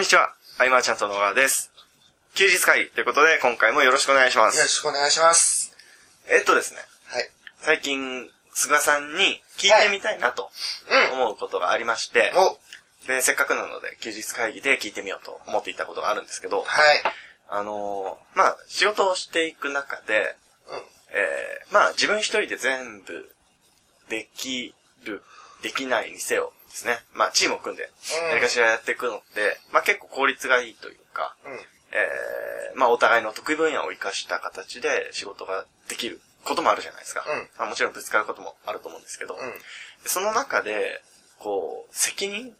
にちは、アイマーちゃんと野川です。休日会議ということで、今回もよろしくお願いしまよろす。しくお願いします。えっとですね、はい。最近、菅さんに聞いてみたいなとうん。思うことがありまして、お、で、せっかくなので休日会議で聞いてみようと思っていたことがあるんですけど、はい。あのーまあ、仕事をしていく中で、うん。えー、まあ、自分一人で全部できる、できないにせよですね。まあ、チームを組んで、うん何かしらやっていくのって、まあ結構効率がいいというか、うん。えー、まあお互いの得意分野を活かした形で仕事ができることもあるじゃないですか。うんまあ、もちろんぶつかることもあると思うんですけど、うん。その中で、こう、責任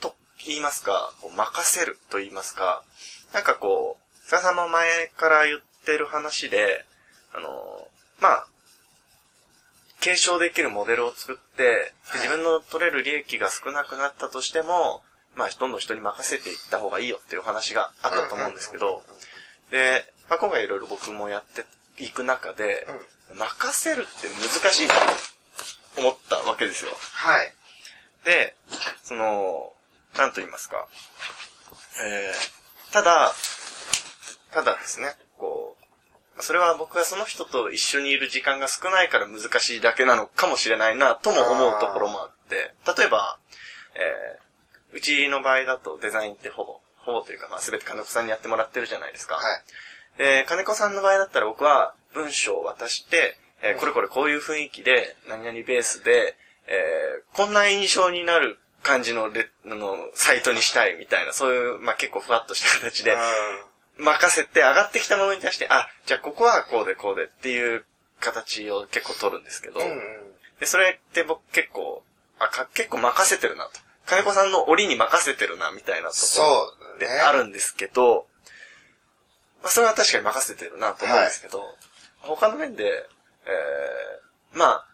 と言いますか、こう任せると言いますか、なんかこう、菅さんも前から言ってる話で、あの、まあ、継承できるモデルを作って、で自分の取れる利益が少なくなったとしても、まあ、どんどん人に任せていった方がいいよっていう話があったと思うんですけど、で、まあ、今回いろいろ僕もやっていく中で、任せるって難しいなと思ったわけですよ。はい。で、その、なんと言いますか。えー、ただ、ただですね、それは僕がその人と一緒にいる時間が少ないから難しいだけなのかもしれないなとも思うところもあって、例えば、えー、うちの場合だとデザインってほぼ、ほぼというかまあ全て金子さんにやってもらってるじゃないですか。はい。で、金子さんの場合だったら僕は文章を渡して、えーこれこれこういう雰囲気で、何々ベースで、えーこんな印象になる感じのレあのサイトにしたいみたいな、そういう、まあ、結構ふわっとした形で、任せて上がってきたものに対して、あ、じゃあここはこうでこうでっていう形を結構取るんですけど、うん。うん。で、それって僕結構、あ、か結構任せてるなと。金子さんの折に任せてるなみたいなところそうね。であるんですけど、まあ、それは確かに任せてるなと思うんですけど、他の面で、えー、まあ、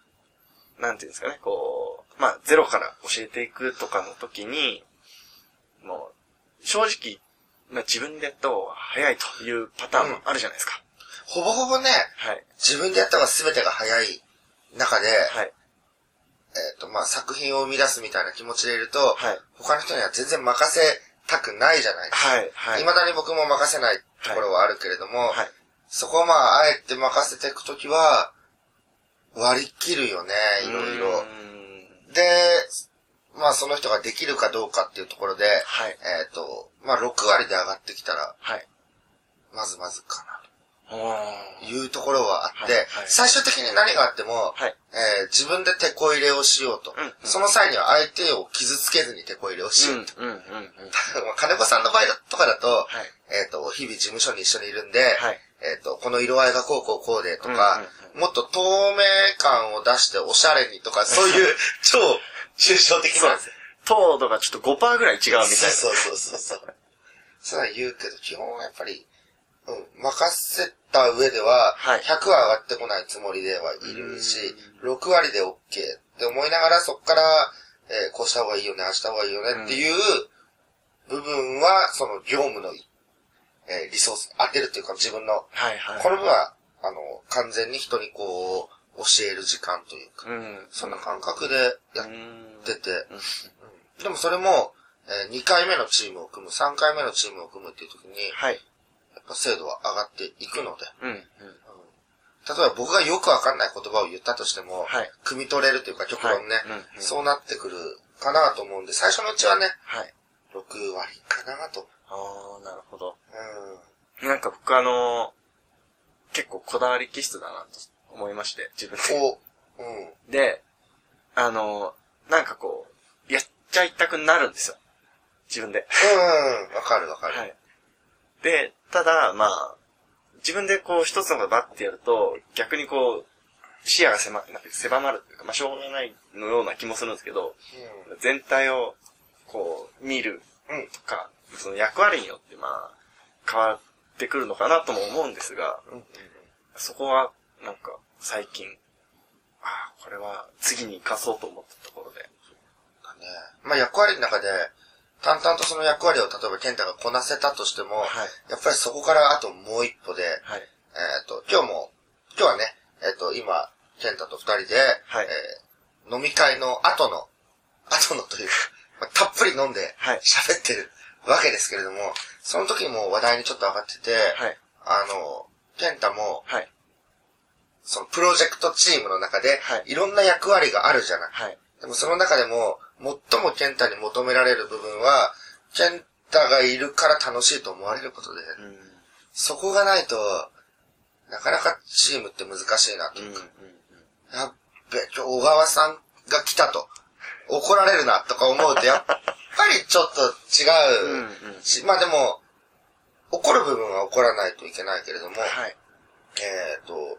なんていうんですかね、こう、まあ、ゼロから教えていくとかの時に、もう、正直、まあ、自分でやった方が早いというパターンもあるじゃないですか。ほぼほぼね、はい。自分でやった方が全てが早い中で、はい。えっ、と、まあ、作品を生み出すみたいな気持ちでいると、はい。他の人には全然任せたくないじゃないですか。はい。はい。未だに僕も任せないところはあるけれども、はい。そこをまあ、あえて任せていくときは、割り切るよね、いろいろ。で、まあその人ができるかどうかっていうところで、はい。えっ、と、まあ6割で上がってきたら、はい。まずまずかな、というところはあって、はいはい最終的に何があっても、はい。えー自分で手こ入れをしようと、うんうんその際には相手を傷つけずに手こ入れをしようと。うん、うん、うん、うん。まあ金子さんの場合とかだと、はい。えっ、と、日々事務所に一緒にいるんで、はい。えっ、と、この色合いがこうこうこうでとか、うんうんもっと透明感を出しておしゃれにとか、そういう 超抽象的なそうです。糖度がちょっと5%ぐらい違うみたいな。そうそうそうそう。そうは言うけど、基本はやっぱり、うん、任せた上では、はい100は上がってこないつもりではいるし、6割で OK って思いながら、そこから、えーこうした方がいいよね、ああした方がいいよねっていう部分は、その業務の、えーリソース、当てるっていうか自分の、はいはい。この分は、あの、完全に人にこう、教える時間というか、うん。そんな感覚でやっうんてて、うんでもそれも、え2回目のチームを組む、3回目のチームを組むっていう時に、はい。やっぱ精度は上がっていくので、うん。うん。例えば僕がよくわかんない言葉を言ったとしても、はい汲み取れるというか極論ね、はいうんうんそうなってくるかなと思うんで、最初のうちはね、はい。6割かなと。ああ、なるほど。うん。なんか僕あの結構こだわり気質だなと思いまして、自分で。お、うん。で、あのなんかこう、やっちゃいたくなるんですよ。自分で。うん、わかるわかる。はい。で、ただ、まあ、自分でこう一つのことバッてやると、逆にこう、視野が狭なんか狭まるというか、まあ、しょうがないのような気もするんですけど、全体を、こう、見るうん。とか、その役割によって、まあ、変わってくるのかなとも思うんですが、うん。うん。そこは、なんか、最近、ああ、これは次に生かそうと思ったところで。だね。まあ役割の中で、淡々とその役割を例えば健太がこなせたとしても、はい。やっぱりそこからあともう一歩で、はい。えっ、と、今日も、今日はね、えっ、と、今、健太と二人で、はいえー飲み会の後の、後のというか、まあたっぷり飲んではい喋ってるわけですけれども、その時も話題にちょっと上がってて、はい。あの、ケンタも、はい。そのプロジェクトチームの中ではい、いろんな役割があるじゃない。はい。でもその中でも、最もケンタに求められる部分は、ケンタがいるから楽しいと思われることで、うん。そこがないと、なかなかチームって難しいなとうん。いうか、うん。やっべ、今日小川さんが来たと、怒られるなとか思うと、やっぱりちょっと違うん。ううん。し、まあでも、怒る部分は怒らないといけないけれども、はい。えっ、と、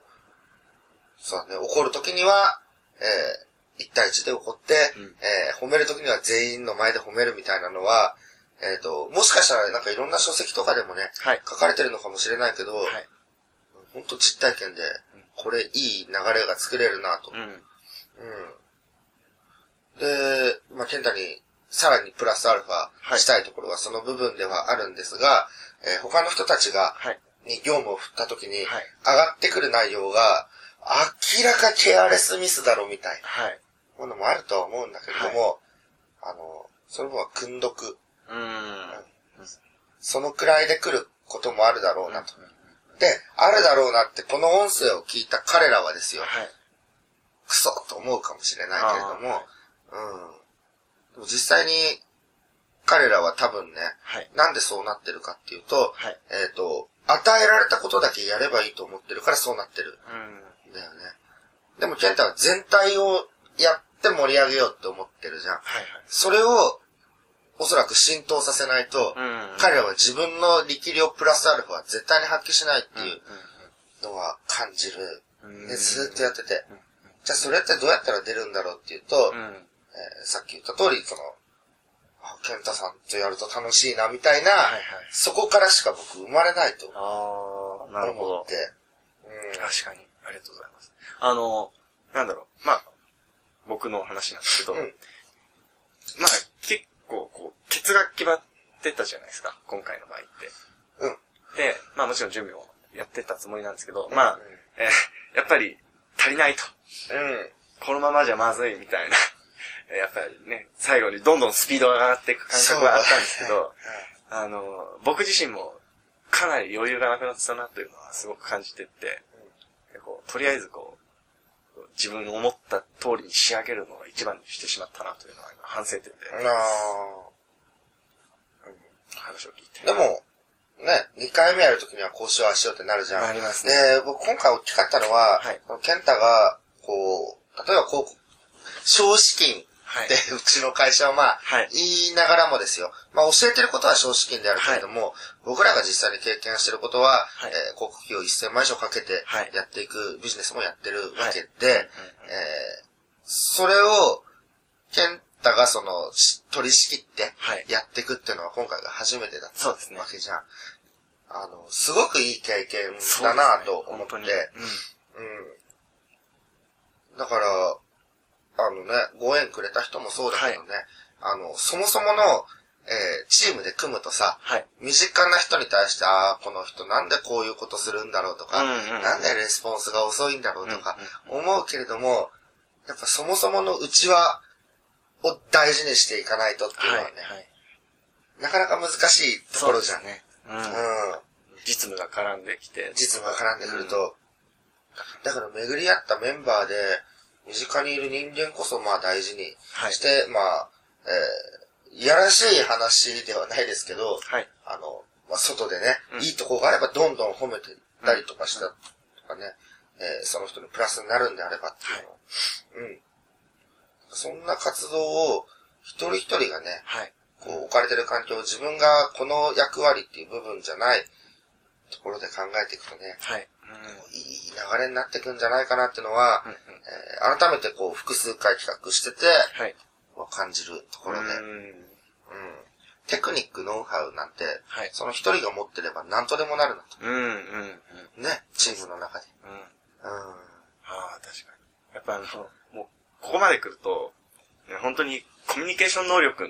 そうだね、怒るときには、えー、1対1で怒って、うんえー褒めるときには全員の前で褒めるみたいなのは、えっ、と、もしかしたらなんかいろんな書籍とかでもね、はい。書かれてるのかもしれないけど、はい。本当実体験で、これいい流れが作れるなと。うん。うん。で、まあ、ケンタにさらにプラスアルファしたいところはその部分ではあるんですが、えー他の人たちが、はい。に業務を振った時に、はい上がってくる内容が、明らかケアレスミスだろみたいはい。なものもあるとは思うんだけれども、あの、その分は訓読、うん。そのくらいで来ることもあるだろうなと。で、あるだろうなって、この音声を聞いた彼らはですよ、はい。クソと思うかもしれないけれども、うん。でも実際に、彼らは多分ね、はい。なんでそうなってるかっていうと、はい。えっ、と、与えられたことだけやればいいと思ってるからそうなってるうん。んだよね。でも、ケンタは全体をやって盛り上げようって思ってるじゃん。はい。それを、おそらく浸透させないと、うん。彼らは自分の力量プラスアルファは絶対に発揮しないっていうのは感じる。うん。で、ずーっとやっててうん。じゃあそれってどうやったら出るんだろうっていうと、うん。えーさっき言った通り、その、あ、ケンタさんとやると楽しいな、みたいな、はいはい。そこからしか僕生まれないとああ、なるほど思っ。て。うん。確かに。ありがとうございます。あの、なんだろう。まあ、僕の話なんですけど、うんまあ、結構、こう、ケツが決まってたじゃないですか。今回の場合って。うん。で、まあもちろん準備もやってたつもりなんですけど、まあうん、えーやっぱり足りないと。うん。このままじゃまずいみたいな。やっぱりね、最後にどんどんスピードが上がっていく感覚はあったんですけど、あの、僕自身もかなり余裕がなくなってたなというのはすごく感じてて、こうとりあえずこう、自分の思った通りに仕上げるのが一番にしてしまったなというのは今反省点でうん。あ話を聞いて。ーでも、ね、2回目やるときにはこうしよう、ああしようってなるじゃん。なりますね。で、僕今回大きかったのは、はいケンタが、こう、例えばこう、少子金はい。で、うちの会社はまあ、はい。言いながらもですよ。まあ教えてることは少子金であるけれども、僕らが実際に経験してることは、はい。えー広告費を1000万以上かけてはい。やっていくビジネスもやってるわけはい。で、えーそれを、ケンタがその、し取り仕切ってはい。やっていくっていうのは今回が初めてだったわけじゃん。あの、すごくいい経験だなと思って、本当に。うんうん。だから、あのくれた人もそうだけどね、あの、そもそもの、えーチームで組むとさ、はい。身近な人に対して、ああ、この人なんでこういうことするんだろうとか、うんうんうんなんでレスポンスが遅いんだろうとか、思うけれども、やっぱそもそもの内輪を大事にしていかないとっていうのは。はいね、はい。なかなか難しいところじゃん。ね。うん。うん。実務が絡んできて。実務が絡んでくると、だから巡り合ったメンバーで、身近にいる人間こそまあ大事にはいして、まあ、えー、いやらしい話ではないですけど、はい。あの、まあ、外でね、うんいいとこがあればどんどん褒めていったりとかしたとかね、えーその人にプラスになるんであればっていうのを、うん。そんな活動を一人一人がね、はい。こう置かれてる環境、自分がこの役割っていう部分じゃないところで考えていくとね、はい。いい流れになっていくんじゃないかなっていうのは、うん。うん。えー改めてこう複数回企画してて、はい。まあ感じるところで、うんうんテクニック、ノウハウなんて、はい。その一人が持ってれば何とでもなるなと。うん。うん。うん。ね、チームの中で。うん。うん。ああ、確かに。やっぱあの、もう、ここまで来ると、ね本当にコミュニケーション能力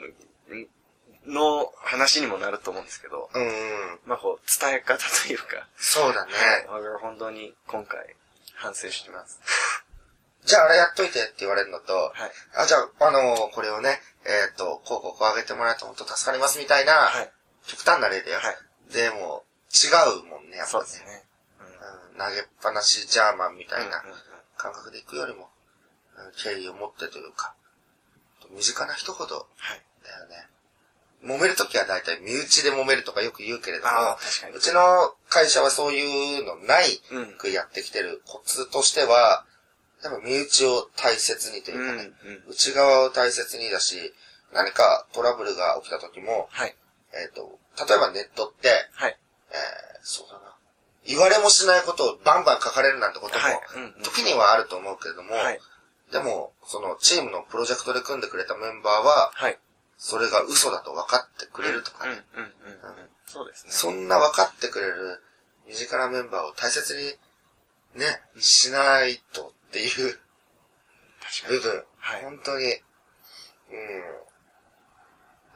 のの話にもなると思うんですけど、うんうん。まあこう、伝え方というか、そうだね。はい。僕は本当に今回反省してます。じゃああれやっといてって言われるのと、はい。あ、じゃあ、あのーこれをね、えーっと、こうこうこう上げてもらえると本当助かりますみたいなはい。極端な例でよ。はい。でも、違うもんね、やっぱねそうです。ね。うん投げっぱなしジャーマンみたうん。いな感覚で行くよりも、うん敬意を持ってというか、身近な人ほどはい。だよね。揉めるときは大体身内で揉めるとかよく言うけれども。うちの会社はそういうのないうん。くやってきてるコツとしては、やっぱ身内を大切にというかね、うん。内側を大切にだし、何かトラブルが起きた時も、はい。えっ、と、例えばネットって、はい。えー、そうだな。言われもしないことをバンバン書かれるなんてことも、はい。うんうん。時にはあると思うけれども、はい。でも、そのチームのプロジェクトで組んでくれたメンバーは、はい。それが嘘だと分かってくれるとかね、うんうんうん。そうですね。そんな分かってくれる身近なメンバーを大切にね、しないとっていう部。分、はい。本当に、うん。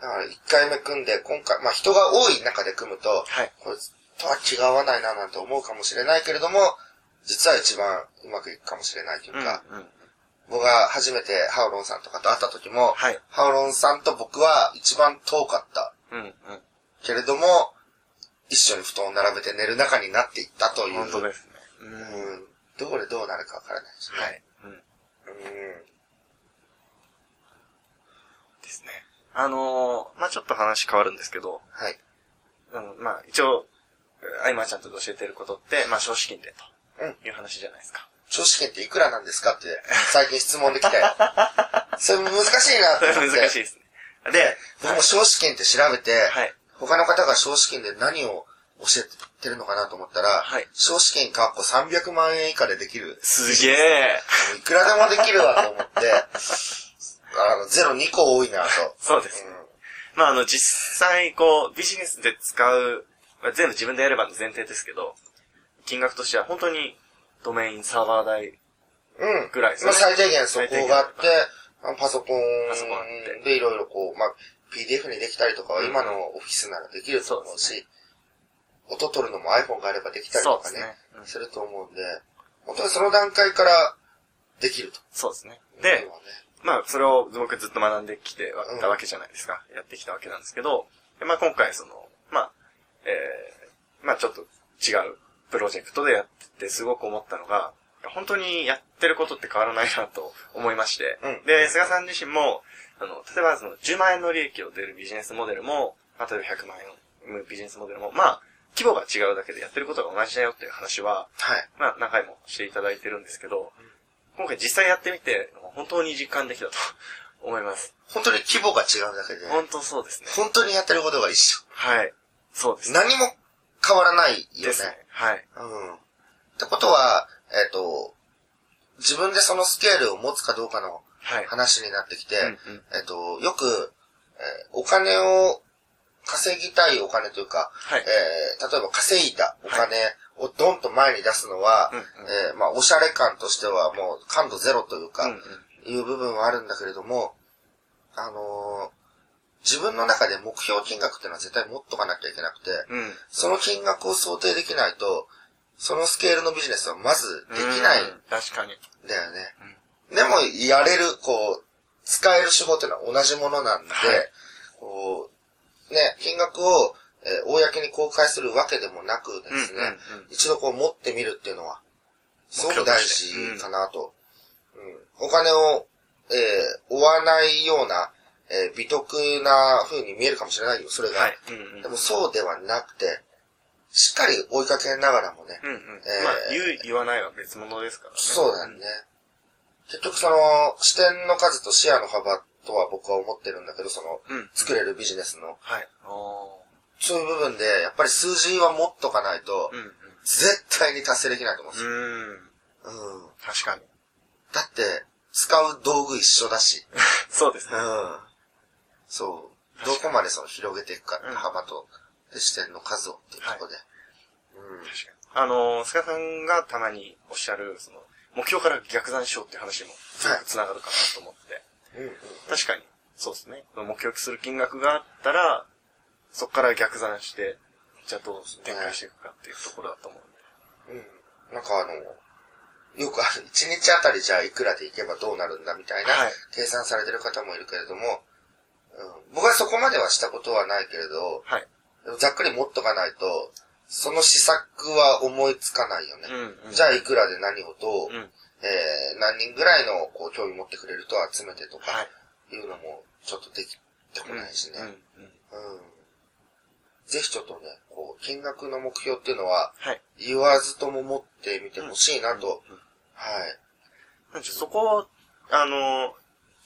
だから一回目組んで、今回、まあ人が多い中で組むと、はい。こいつとは気が合わないななんて思うかもしれないけれども、実は一番うまくいくかもしれないというか、うんうん。僕が初めてハオロンさんとかと会った時も、はい。ハオロンさんと僕は一番遠かったうんうん。けれども、一緒に布団を並べて寝る仲になっていったという。本当ですね。う。うんん。どこでどうなるかわからないしね。はい。うん。うん。ですね。あのー、まあちょっと話変わるんですけど、はい。あの、まあ一応、アイマーちゃんと教えてることって、まあ少子金でうんという話じゃないですか。少子券っていくらなんですかって最近質問できたよ。それ難しいなと思って。難しいですね。で、僕も少子券って調べて、はい。他の方が少子券で何を教えてるのかなと思ったら、はい少子券かっこ300万円以下でできる。すげえ。いくらでもできるわと思って、あの、ゼロ2個多いなと。そうですね。まああの、実際、こう、ビジネスで使う、まあ、全部自分でやればの前提ですけど、金額としては本当にドメインサーバー代うん。うん。ぐらいですねまあ、最低限そこがあって、あのパソコパソコンあっンでいろいろこう、まあ、PDF にできたりとかはうん今のオフィスならできると思うし、音取るのも iPhone があればできたりとかねそうですねうん、すると思うんで、本当にその段階からできると。そうですね。でねまあ、それを僕ずっと学んできてうんたわけじゃないですか。やってきたわけなんですけど、でまあ今回その、まあ、えー、まあちょっと違うプロジェクトでやっててすごく思ったのが、本当にやってることって変わらないなと思いまして、うんで、菅さん自身も、あの、例えばその10万円の利益を出るビジネスモデルも、例えば100万円のビジネスモデルも、まあ、規模が違うだけでやってることが同じだよっていう話は、はい。まあ何回もしていただいてるんですけど、今回実際やってみて、本当に実感できたと思います。本当に規模が違うだけで、本当そうですね。本当にやってることが一緒。はい。そうですね。何も変わらないよね。ですね。はい。うん。ってことは、えっ、と、自分でそのスケールを持つかどうかのはい。話になってきて、うんうんえっ、と、よく、えーお金を稼ぎたいお金というか、はい。えー例えば稼いだお金をドンと前に出すのは、うんうんえーまあ、おしゃれ感としてはもう感度ゼロというか、うんうんいう部分はあるんだけれども、あのー自分の中で目標金額っていうのは絶対持っとかなきゃいけなくて、うん。その金額を想定できないと、そのスケールのビジネスはまずできないんうん確かに。だよね。でも、やれる、こう、使える手法っていうのは同じものなんで、はいこう、ね、金額を、えー公に公開するわけでもなくですね、うんうんうん一度こう持ってみるっていうのは、すごく大事かなと。うんお金を、えー追わないような、えー美徳な風に見えるかもしれないよ、それが。はい。うんうんでもそうではなくて、しっかり追いかけながらもね、うんうん。えーまあ、言う、言わないは別物ですからね。そうだよね。結局その、視点の数と視野の幅とは僕は思ってるんだけど、その、うん。作れるビジネスの。はい。おそういう部分で、やっぱり数字は持っとかないとー。う、ん絶対に達成できないと思うんですよ。うん。うん。うん。確かに。だって、使う道具一緒だし。そうですね。うん。そう。どこまでその広げていくかってうん幅と、で視点の数をっていうところで。うん。確かに。あのー、菅さんがたまにおっしゃる、その、目標から逆算しようっていう話にも、繋がるかなと思って。うんうん。確かに、そうですね。目標とする金額があったら、そこから逆算して、じゃあどう展開していくかっていうところだと思うんで。うん。なんかあの、よくある、1日あたりじゃあいくらでいけばどうなるんだみたいな、はい計算されてる方もいるけれども、うん、僕はそこまではしたことはないけれど、はい。ざっくり持っとかないと、その施策は思いつかないよね。うんうん。じゃあいくらで何をどう、うん。えー、何人ぐらいのこう興味持ってくれる人を集めてとか、はい。いうのもちょっとできてこないしね。うん。うん。うん。ぜひちょっとね、こう、金額の目標っていうのは、はい。言わずとも持ってみてほしいなと、うんうんはい。なんでそこを、あの、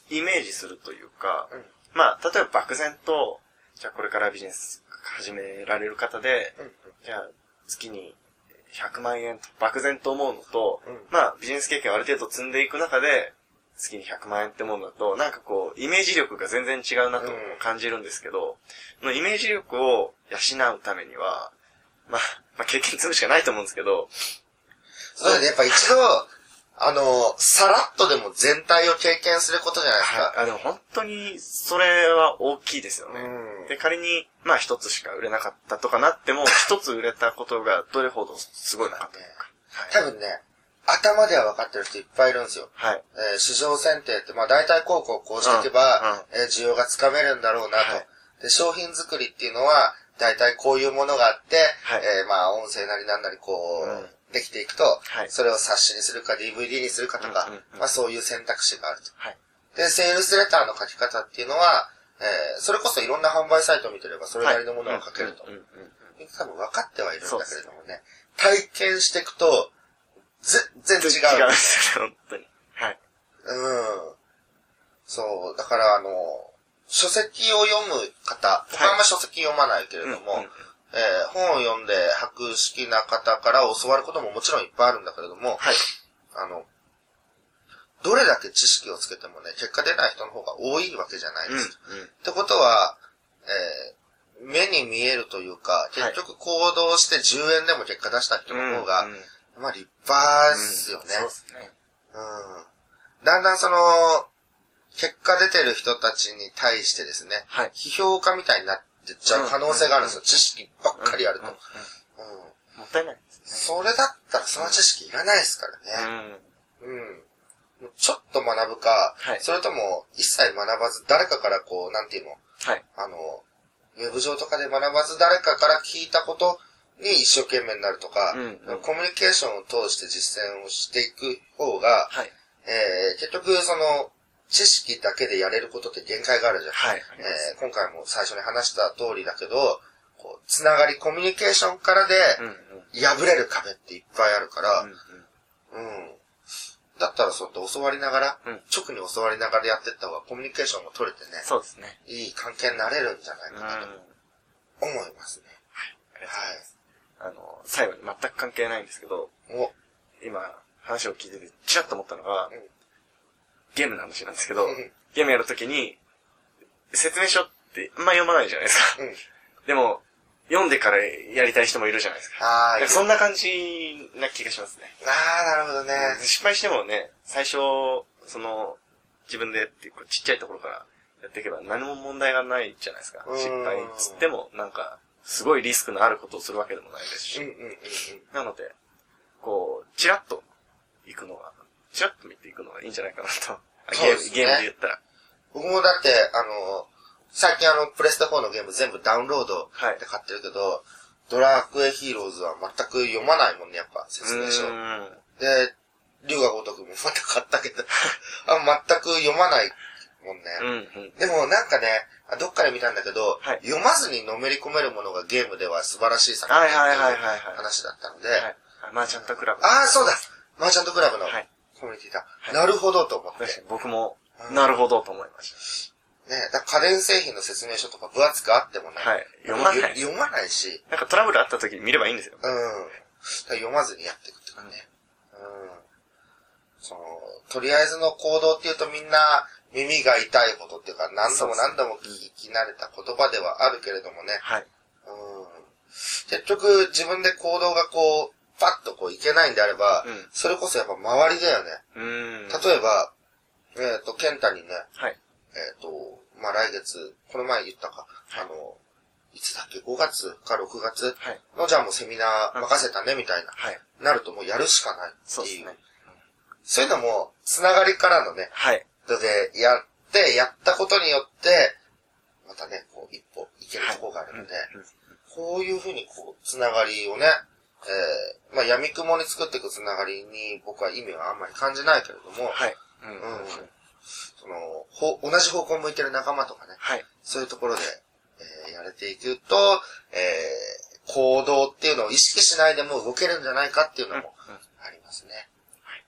イメージするというか、うんまあ、例えば漠然と、じゃあこれからビジネス始められる方で、うんじゃあ月に100万円と漠然と思うのと、うん。まあビジネス経験をある程度積んでいく中で、月に100万円ってものだと、なんかこう、イメージ力が全然違うなとうん感じるんですけど、そのイメージ力を養うためには、まあ、まあ経験積むしかないと思うんですけど、それでやっぱ一度、あの、さらっとでも全体を経験することじゃないですか。はい、あでも本当にそれは大きいですよね。うんで、仮に、まあ一つしか売れなかったとかなっても、一つ売れたことがどれほどすごいのかというか。多分ね、頭では分かってる人いっぱいいるんですよ。はい。えー市場選定って、まあ大体こうこうこうしていけば、えー需要がつかめるんだろうなと、はいで、商品作りっていうのは、大体こういうものがあって、はいえーまあ音声なりなんなりこう、うんできていくと、はいそれを冊子にするか DVD にするかとか、うんうんうんまあそういう選択肢があると。はい。で、セールスレターの書き方っていうのは、えーそれこそいろんな販売サイトを見てればそれなりのものが書けると。うんうんうん多分分かってはいるんだけれどもね、体験していくと、全然違う。違うんですよね、本当に。はい。うん。そう、だからあの、書籍を読む方、僕はあんま書籍読まないけれども、うんうんえー本を読んで博識な方から教わることももちろんいっぱいあるんだけれども、はい。あの、どれだけ知識をつけてもね、結果出ない人の方が多いわけじゃないうん。うんです。ってことは、えー目に見えるというか、結局行動して10円でも結果出した人の方が、うんうんまあ立派ですよね。そうですね。うん。だんだんその、結果出てる人たちに対してですね、はい批評家みたいになってっちゃう可能性があるんですよ。うん知識ばっかりあると。うんもったいないですそれだったらその知識いらないですからね。ね。うん。もうちょっと学ぶか、はいそれとも一切学ばず、誰かからこう、なんていうの、はい。あの、ウェブ上とかで学ばず誰かから聞いたことに一生懸命になるとか、うんうんコミュニケーションを通して実践をしていく方が、はい。えー、結局その、知識だけでやれることって限界があるじゃん。はい。えー、今回も最初に話した通りだけど、こう、つながり、コミュニケーションからで。破れる壁っていっぱいあるから、うんうんうん。だったらそうやって教わりながら、うん直に教わりながらやってった方がコミュニケーションも取れてね、そうですね。いい関係になれるんじゃないうん。かなとあり思いますね。がとうございます。あの、最後に全く関係ないんですけど、お、今、話を聞いてて、ちらっと思ったのが、うんゲームの話なんですけどうん、ゲームやるときに、説明書ってあんま読まないじゃないですか。うん。でも、読んでからやりたい人もいるじゃないですか。かそんな感じな気がしますね。あー、なるほどね。失敗してもね、最初、その、自分でっていうか、ちっちゃいところからやっていけば何も問題がないじゃないですかう。ん失敗っつっても、なんか、すごいリスクのあることをするわけでもないですし。なので、こう、チラッと行くのが、チラッと見ていくのがいいんじゃないかなと。あゲーム、ねゲームで言ったら。僕もだって、あの、最近あの、プレステ4のゲーム全部ダウンロードはいで買ってるけど、ドラクエヒーローズは全く読まないもんね、やっぱ、説明書で、竜が如くもまた買ったけど、あ全く読まないもんね。うんうん。でもなんかね、あどっかで見たんだけど、はい読まずにのめり込めるものがゲームでは素晴らしい作品はいはいはいはいっていうはい話だったので、はい。マーチャントクラブ。ああ、そうだマーチャントクラブのはいコミュニティだ。はいなるほどと思って。僕も、うんなるほどと思いましね、だ家電製品の説明書とか分厚くあってもね、はい読まないよ読まないし、た。なんかトラブルあった時に見ればいいんですよ。うん。読まずにやっていくっていうかね。うん。その、とりあえずの行動っていうとみんな耳が痛いことっていうか何度も何度も聞き慣れた言葉ではあるけれどもね。はい。うん。結局自分で行動がこう、パッとこういけないんであれば、うんそれこそやっぱ周りだよね。うーん。例えば、えっ、と、ケンタにね、はい。えっ、と、まあ、来月、この前言ったか、あの、いつだっけ、5月か6月はい。の、じゃあもうセミナー任せたね、みたいな、はい。なるともうやるしかないっていう。ね。そういうのも、つながりからのね、はい。ので、やって、やったことによって、またね、こう、一歩、いけるとこがあるので、こういうふうにこう、つながりをね、えー、まあ闇雲に作っていくつながりに僕は意味はあんまり感じないけれども、はい。うん。うんその、ほ、同じ方向を向いてる仲間とかね、はい。そういうところで、えーやれていくと、えー行動っていうのを意識しないでも動けるんじゃないかっていうのもありますね。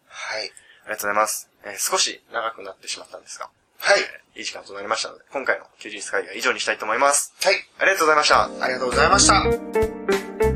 はい。ありがとうございます。えー少し長くなってしまったんですが、はい。えーいい時間となりましたので、今回の休日会議は以上にしたいと思います。はい。ありがとうございました。ありがとうございました。